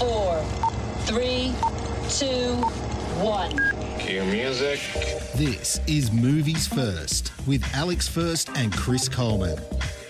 Five, four, three, two, one. Cue music. This is Movies First with Alex First and Chris Coleman.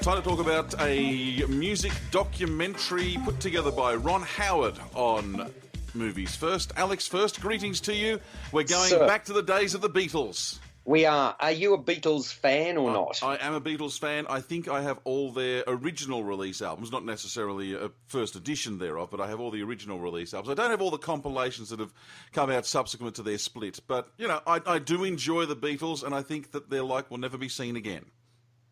Time to talk about a music documentary put together by Ron Howard on Movies First. Alex First, greetings to you. We're going Sir. back to the days of the Beatles. We are. Are you a Beatles fan or not? I am a Beatles fan. I think I have all their original release albums, not necessarily a first edition thereof, but I have all the original release albums. I don't have all the compilations that have come out subsequent to their split, but you know, I, I do enjoy the Beatles, and I think that their like will never be seen again.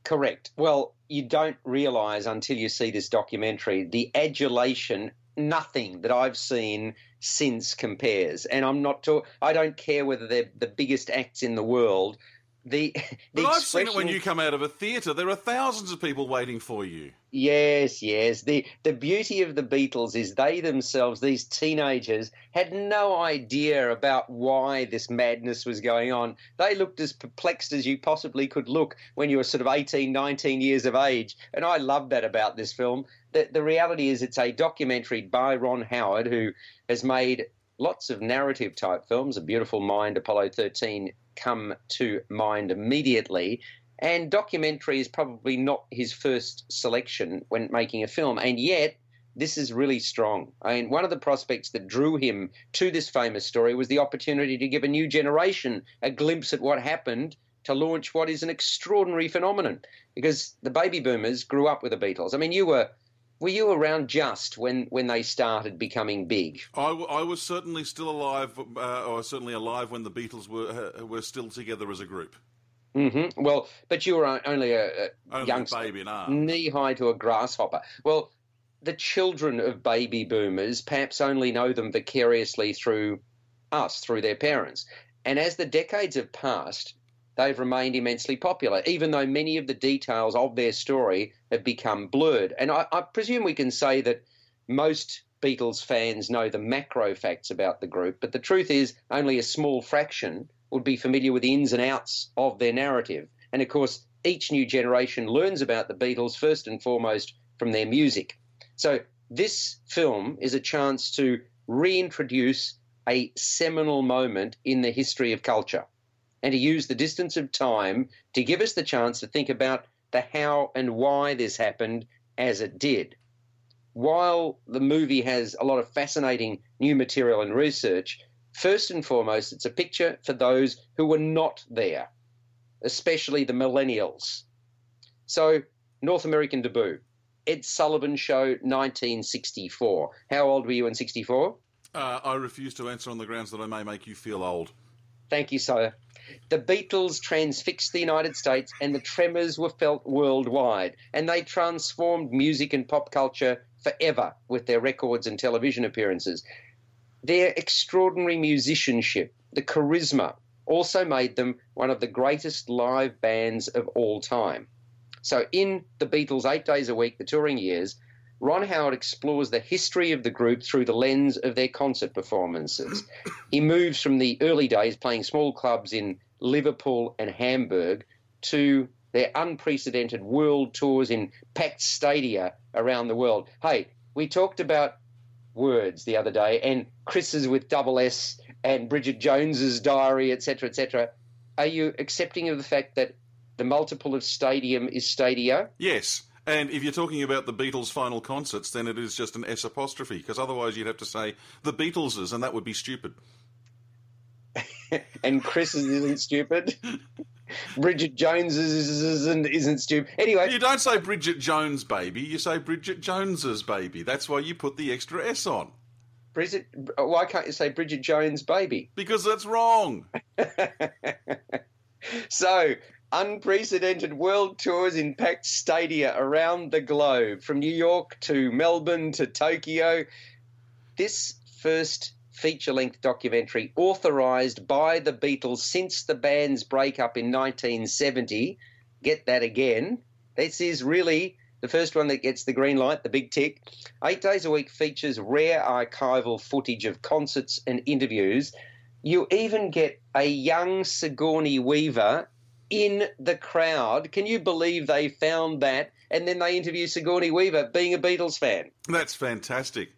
Correct. Well, you don't realise until you see this documentary the adulation. Nothing that I've seen since compares, and I'm not. To, I don't care whether they're the biggest acts in the world. The, the But I've seen it when you come out of a theatre. There are thousands of people waiting for you. Yes, yes. The the beauty of the Beatles is they themselves, these teenagers, had no idea about why this madness was going on. They looked as perplexed as you possibly could look when you were sort of 18, 19 years of age. And I love that about this film. The, the reality is it's a documentary by Ron Howard, who has made lots of narrative type films. A Beautiful Mind, Apollo 13 come to mind immediately. And documentary is probably not his first selection when making a film. And yet, this is really strong. I mean, one of the prospects that drew him to this famous story was the opportunity to give a new generation a glimpse at what happened to launch what is an extraordinary phenomenon. Because the baby boomers grew up with the Beatles. I mean, you were. Were you around just when, when they started becoming big? I, w- I was certainly still alive, uh, or certainly alive when the Beatles were uh, were still together as a group. hmm Well, but you were only a, a Only a baby in arms. knee high to a grasshopper. Well, the children of baby boomers perhaps only know them vicariously through us, through their parents. And as the decades have passed, they've remained immensely popular, even though many of the details of their story have become blurred. And I, I presume we can say that most Beatles fans know the macro facts about the group, but the truth is only a small fraction would be familiar with the ins and outs of their narrative. And of course, each new generation learns about the Beatles first and foremost from their music. So this film is a chance to reintroduce a seminal moment in the history of culture and to use the distance of time to give us the chance to think about the how and why this happened as it did. While the movie has a lot of fascinating new material and research, first and foremost, it's a picture for those who were not there, especially the millennials. So, North American debut. Ed Sullivan Show 1964. How old were you in 64? Uh, I refuse to answer on the grounds that I may make you feel old. Thank you, sir. The Beatles transfixed the United States and the tremors were felt worldwide. And they transformed music and pop culture forever with their records and television appearances. Their extraordinary musicianship, the charisma, also made them one of the greatest live bands of all time. So, in The Beatles' Eight Days a Week, the touring years, Ron Howard explores the history of the group through the lens of their concert performances. he moves from the early days playing small clubs in Liverpool and Hamburg to their unprecedented world tours in packed stadia around the world. Hey, we talked about words the other day and Chris's with double S and Bridget Jones's diary, etc., etc. Are you accepting of the fact that the multiple of stadium is stadia? Yes. And if you're talking about the Beatles' final concerts, then it is just an S apostrophe, because otherwise you'd have to say the Beatleses, and that would be stupid. and Chris's isn't stupid. Bridget Jones's isn't, isn't stupid. Anyway, You don't say Bridget Jones' baby, you say Bridget Jones's baby. That's why you put the extra S on. Bridget, why can't you say Bridget Jones' baby? Because that's wrong. So unprecedented world tours in packed stadia around the globe, from New York to Melbourne to Tokyo. This first feature length documentary, authorised by the Beatles since the band's breakup in 1970. Get that again. This is really the first one that gets the green light, the big tick. Eight days a week features rare archival footage of concerts and interviews. You even get a young Sigourney Weaver in the crowd. Can you believe they found that? And then they interview Sigourney Weaver being a Beatles fan. That's fantastic.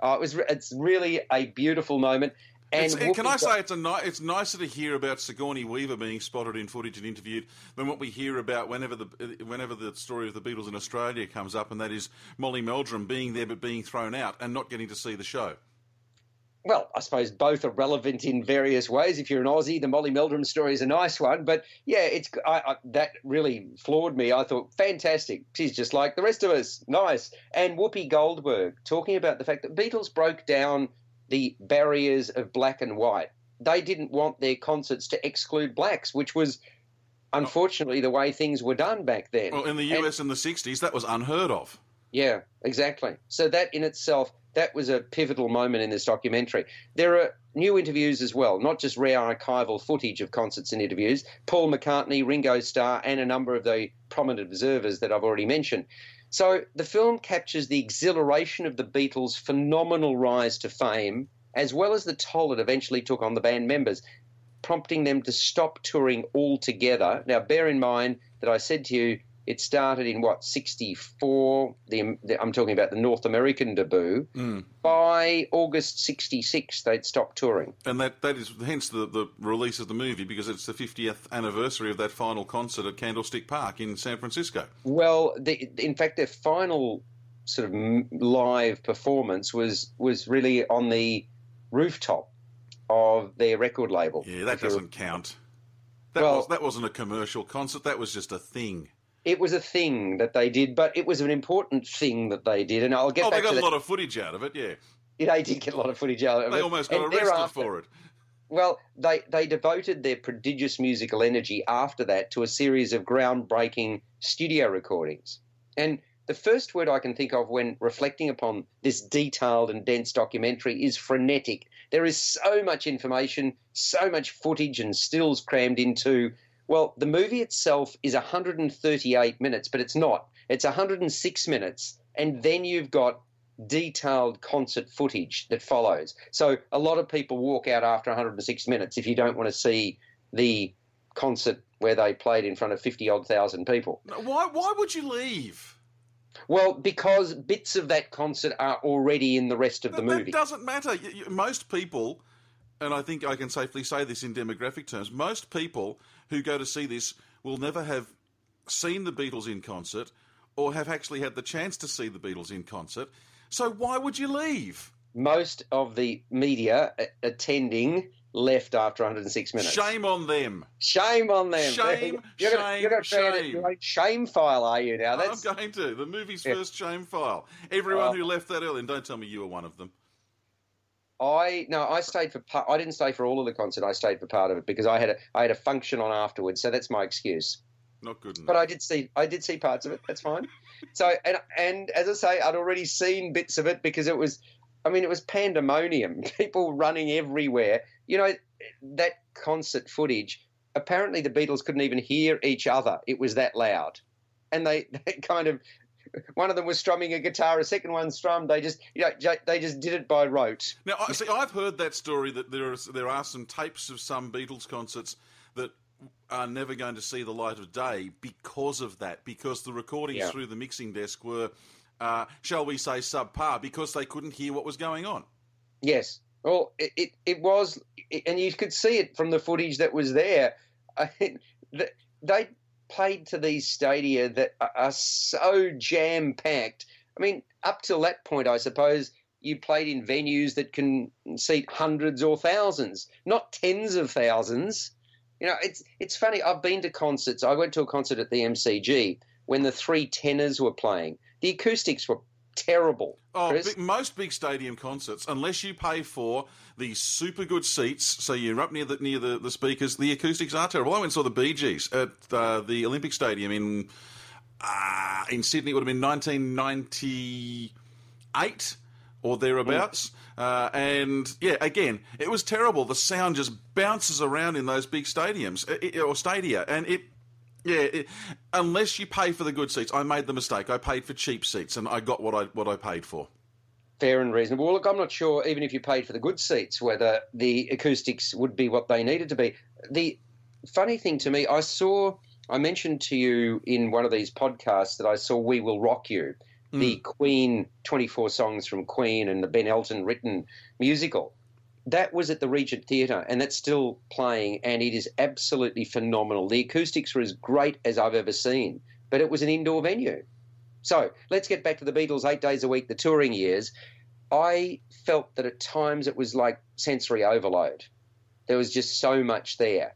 Oh, it was. It's really a beautiful moment. And can I say it's a ni- it's nicer to hear about Sigourney Weaver being spotted in footage and interviewed than what we hear about whenever the whenever the story of the Beatles in Australia comes up, and that is Molly Meldrum being there but being thrown out and not getting to see the show. Well, I suppose both are relevant in various ways. If you're an Aussie, the Molly Meldrum story is a nice one, but yeah, it's I, I, that really floored me. I thought fantastic. She's just like the rest of us, nice. And Whoopi Goldberg talking about the fact that Beatles broke down the barriers of black and white. They didn't want their concerts to exclude blacks, which was unfortunately the way things were done back then. Well, in the And- US in the '60s, that was unheard of. Yeah, exactly. So that in itself, that was a pivotal moment in this documentary. There are new interviews as well, not just rare archival footage of concerts and interviews. Paul McCartney, Ringo Starr, and a number of the prominent observers that I've already mentioned. So the film captures the exhilaration of the Beatles' phenomenal rise to fame, as well as the toll it eventually took on the band members, prompting them to stop touring altogether. Now, bear in mind that I said to you it started in what 64 the, the i'm talking about the north american debut mm. by august 66 they'd stopped touring And that, that is hence the, the release of the movie because it's the 50th anniversary of that final concert at Candlestick Park in San Francisco. well the, in fact their final sort of live performance was was really on the rooftop of their record label Yeah, that doesn't count. That, Well- was, that wasn't a commercial concert. That was just a thing. It was a thing that they did but it was an important thing that they did and i'll get oh, they got to a lot of footage out of it. Yeah, they did get a lot of footage out of they it almost got And arrested for it. Well, they, they devoted their prodigious musical energy after that to a series of groundbreaking studio recordings. And the first word I can think of when reflecting upon this detailed and dense documentary is frenetic. There is so much information, so much footage and stills crammed into. Well, the movie itself is 138 minutes, but it's not. It's 106 minutes. And then you've got detailed concert footage that follows. So a lot of people walk out after 106 minutes if you don't want to see the concert where they played in front of 50 odd thousand people. Why? Why would you leave? Well, because bits of that concert are already in the rest of the movie. That doesn't matter. Most people, and I think I can safely say this in demographic terms, most people who go to see this will never have seen the Beatles in concert or have actually had the chance to see the Beatles in concert. So why would you leave? Most of the media uh, attending left after 106 minutes. Shame on them. Shame on them. Shame, you're gonna, shame, you're gonna shame. your shame file, are you now? That's I'm going to. The movie's Yeah. first shame file. Everyone Oh. who left that early, and don't tell me you were one of them. I no, I stayed for part. I didn't stay for all of the concert. I stayed for part of it because I had a I had a function on afterwards. So that's my excuse. Not good enough. But I did see I did see parts of it. That's fine. So and and as I say, I'd already seen bits of it because it was. I mean, it was pandemonium. People running everywhere. You know that concert footage. Apparently, the Beatles couldn't even hear each other. It was that loud, and they, they kind of. One of them was strumming a guitar. A second one strummed. They just, you know, they just did it by rote. Now, I see, I've heard that story that there are there are some tapes of some Beatles concerts that are never going to see the light of day because of that, because the recordings Yeah. through the mixing desk were, uh, shall we say, subpar, because they couldn't hear what was going on. Yes. Well, it, it, it was, and you could see it from the footage that was there. I they played to these stadia that are, so jam packed. I mean, up till that point, I suppose you played in venues that can seat hundreds or thousands, not tens of thousands. You know, it's it's funny. I've been to concerts. I went to a concert at the MCG when the three tenors were playing. The acoustics were terrible. Oh, big, most big stadium concerts, unless you pay for the super good seats, so you're up near the near the, the speakers, the acoustics are terrible. I went and saw the Bee Gees at uh, the Olympic Stadium in uh, in Sydney. It would have been 1998 or thereabouts. Uh, and yeah, again, it was terrible. The sound just bounces around in those big stadiums uh, it, or stadia, and it. Yeah, it, unless you pay for the good seats, I made the mistake. I paid for cheap seats, and I got what I what I paid for. Fair and reasonable. Well, look, I'm not sure, even if you paid for the good seats, whether the acoustics would be what they needed to be. The funny thing to me, I saw, I mentioned to you in one of these podcasts that I saw We Will Rock You, the hmm. Queen 24 songs from Queen and the Ben Elton written musical. That was at the Regent Theatre, and that's still playing, and it is absolutely phenomenal. The acoustics were as great as I've ever seen, but it was an indoor venue. So let's get back to the Beatles eight days a week, the touring years. I felt that at times it was like sensory overload. There was just so much there.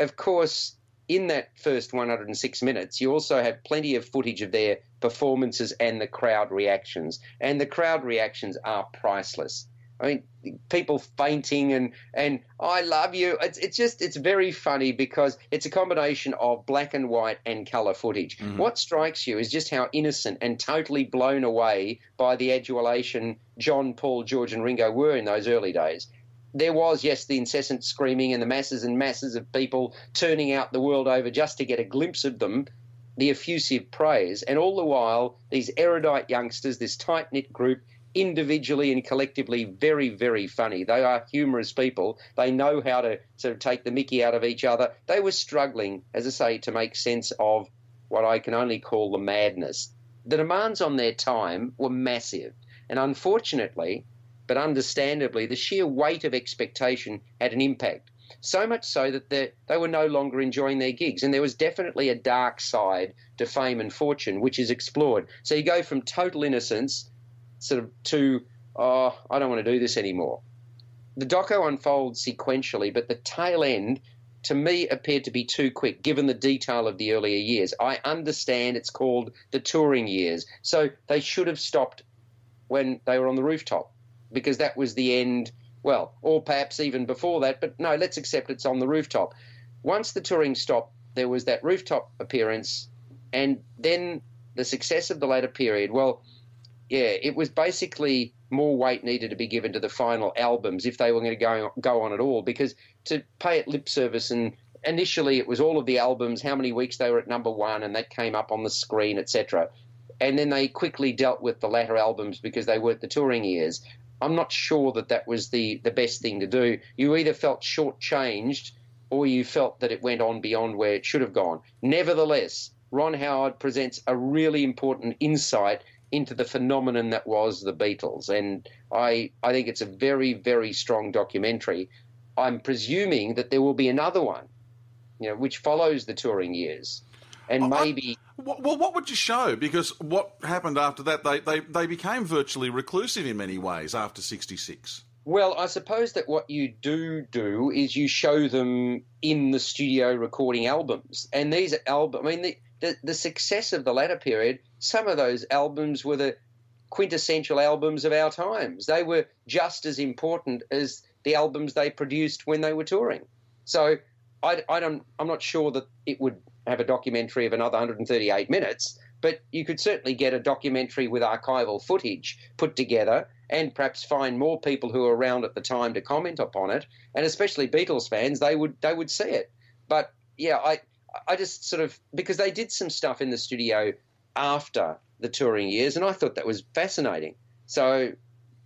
Of course, in that first 106 minutes, you also have plenty of footage of their performances and the crowd reactions. And the crowd reactions are priceless. I mean, people fainting and and I love you. It's it's just it's very funny because it's a combination of black and white and color footage. Mm. What strikes you is just how innocent and totally blown away by the adulation John, Paul, George, and Ringo were in those early days. There was, yes, the incessant screaming and the masses and masses of people turning out the world over just to get a glimpse of them, the effusive praise, and all the while, these erudite youngsters, this tight knit group, individually and collectively very, very funny. They are humorous people. They know how to sort of take the mickey out of each other. They were struggling, as I say, to make sense of what I can only call the madness. The demands on their time were massive. And unfortunately, but understandably, the sheer weight of expectation had an impact. So much so that they, they were no longer enjoying their gigs. And there was definitely a dark side to fame and fortune, which is explored. So you go from total innocence sort of to, oh, I don't want to do this anymore. The doco unfolds sequentially, but the tail end, to me, appeared to be too quick given the detail of the earlier years. I understand it's called the touring years, so they should have stopped when they were on the rooftop because that was the end, well, or perhaps even before that, but no, let's accept it's on the rooftop. Once the touring stopped, there was that rooftop appearance, and then the success of the later period, well, yeah, it was basically more weight needed to be given to the final albums if they were going to go go on at all. Because to pay it lip service and initially it was all of the albums, how many weeks they were at number one, and that came up on the screen, etc. And then they quickly dealt with the latter albums because they weren't the touring years. I'm not sure that that was the the best thing to do. You either felt shortchanged or you felt that it went on beyond where it should have gone. Nevertheless, Ron Howard presents a really important insight into the phenomenon that was the Beatles. And I, I think it's a very, very strong documentary. I'm presuming that there will be another one, you know, which follows the touring years. And I- maybe Well, well, what would you show? Because what happened after that, they, they, they became virtually reclusive in many ways after 66. Well, I suppose that what you do do is you show them in the studio recording albums, and these albums. I mean, the, the the success of the latter period. Some of those albums were the quintessential albums of our times. They were just as important as the albums they produced when they were touring. So, I, I don't. I'm not sure that it would have a documentary of another 138 minutes, but you could certainly get a documentary with archival footage put together and perhaps find more people who were around at the time to comment upon it, and especially Beatles fans, they would they would see it. But yeah, I I just sort of because they did some stuff in the studio after the touring years, and I thought that was fascinating. So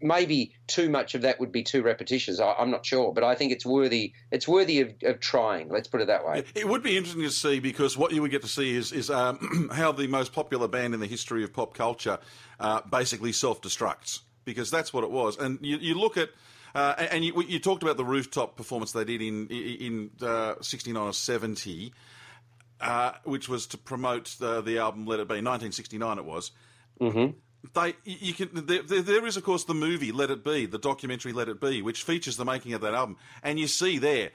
maybe too much of that would be too repetitious. I, I'm not sure, but I think it's worthy. It's worthy of, of trying. Let's put it that way. It would be interesting to see because what you would get to see is, is um, how the most popular band in the history of pop culture uh, basically self destructs because that's what it was. And you, you look at. Uh, and you, you talked about the rooftop performance they did in in uh, 69 or 70, uh, which was to promote the, the album Let It Be. 1969 it was. Mm-hmm. They, you can. There, there- is, of course, the movie Let It Be, the documentary Let It Be, which features the making of that album, and you see there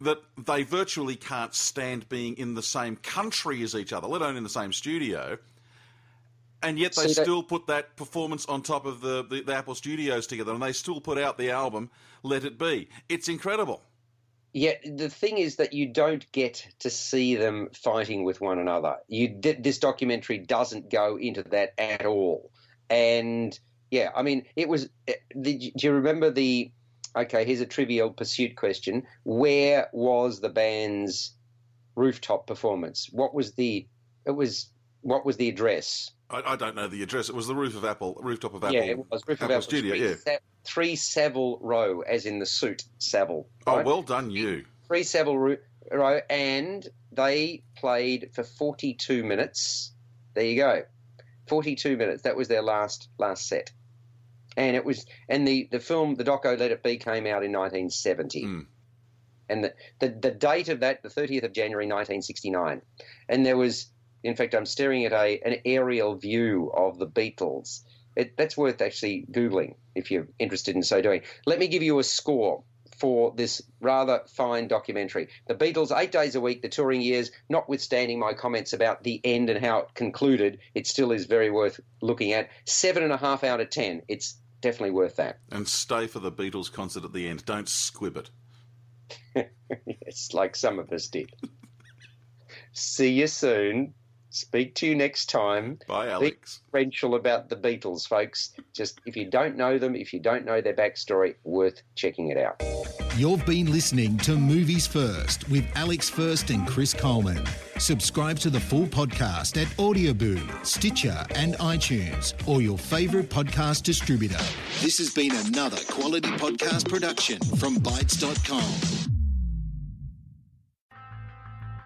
that they virtually can't stand being in the same country as each other, let alone in the same studio. And yet they still put that performance on top of the, the, the Apple Studios together, and they still put out the album "Let It Be." It's incredible. Yeah, the thing is that you don't get to see them fighting with one another. You this documentary doesn't go into that at all. And yeah, I mean, it was. eh, Do you remember the? Okay, here's a trivial pursuit question. Where was the band's rooftop performance? What was the? It was. What was the address? I, I don't know the address. It was the roof of Apple, rooftop of Apple. yeah, it was roof of Apple Apple Studio. Three, Yeah. Sa- three Savile Row, as in the suit Savile. Oh, well done, you. three Savile Ro- Row, and they played for 42 minutes. There you go, 42 minutes. That was their last last set, and it was and the the film the doco Let It Be came out in 1970, Mm. and the, the the date of that the 30th of January 1969, and there was in fact I'm staring at a an aerial view of the Beatles. It, that's worth actually googling if you're interested in so doing. Let me give you a score for this rather fine documentary. The Beatles, eight days a week, the touring years, notwithstanding my comments about the end and how it concluded, it still is very worth looking at. Seven and a half out of ten. It's definitely worth that. And stay for the Beatles concert at the end. Don't squib it. It's like some of us did. See you soon. Speak to you next time. Bye, Be Alex. differential about the Beatles, folks. Just if you don't know them, if you don't know their backstory, worth checking it out. You've been listening to Movies First with Alex First and Chris Coleman. Subscribe to the full podcast at Audioboom, Stitcher, and iTunes, or your favourite podcast distributor. This has been another quality podcast production from Bytes.com.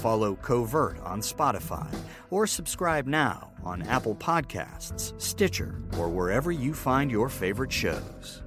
Follow Covert on Spotify or subscribe now on Apple Podcasts, Stitcher, or wherever you find your favorite shows.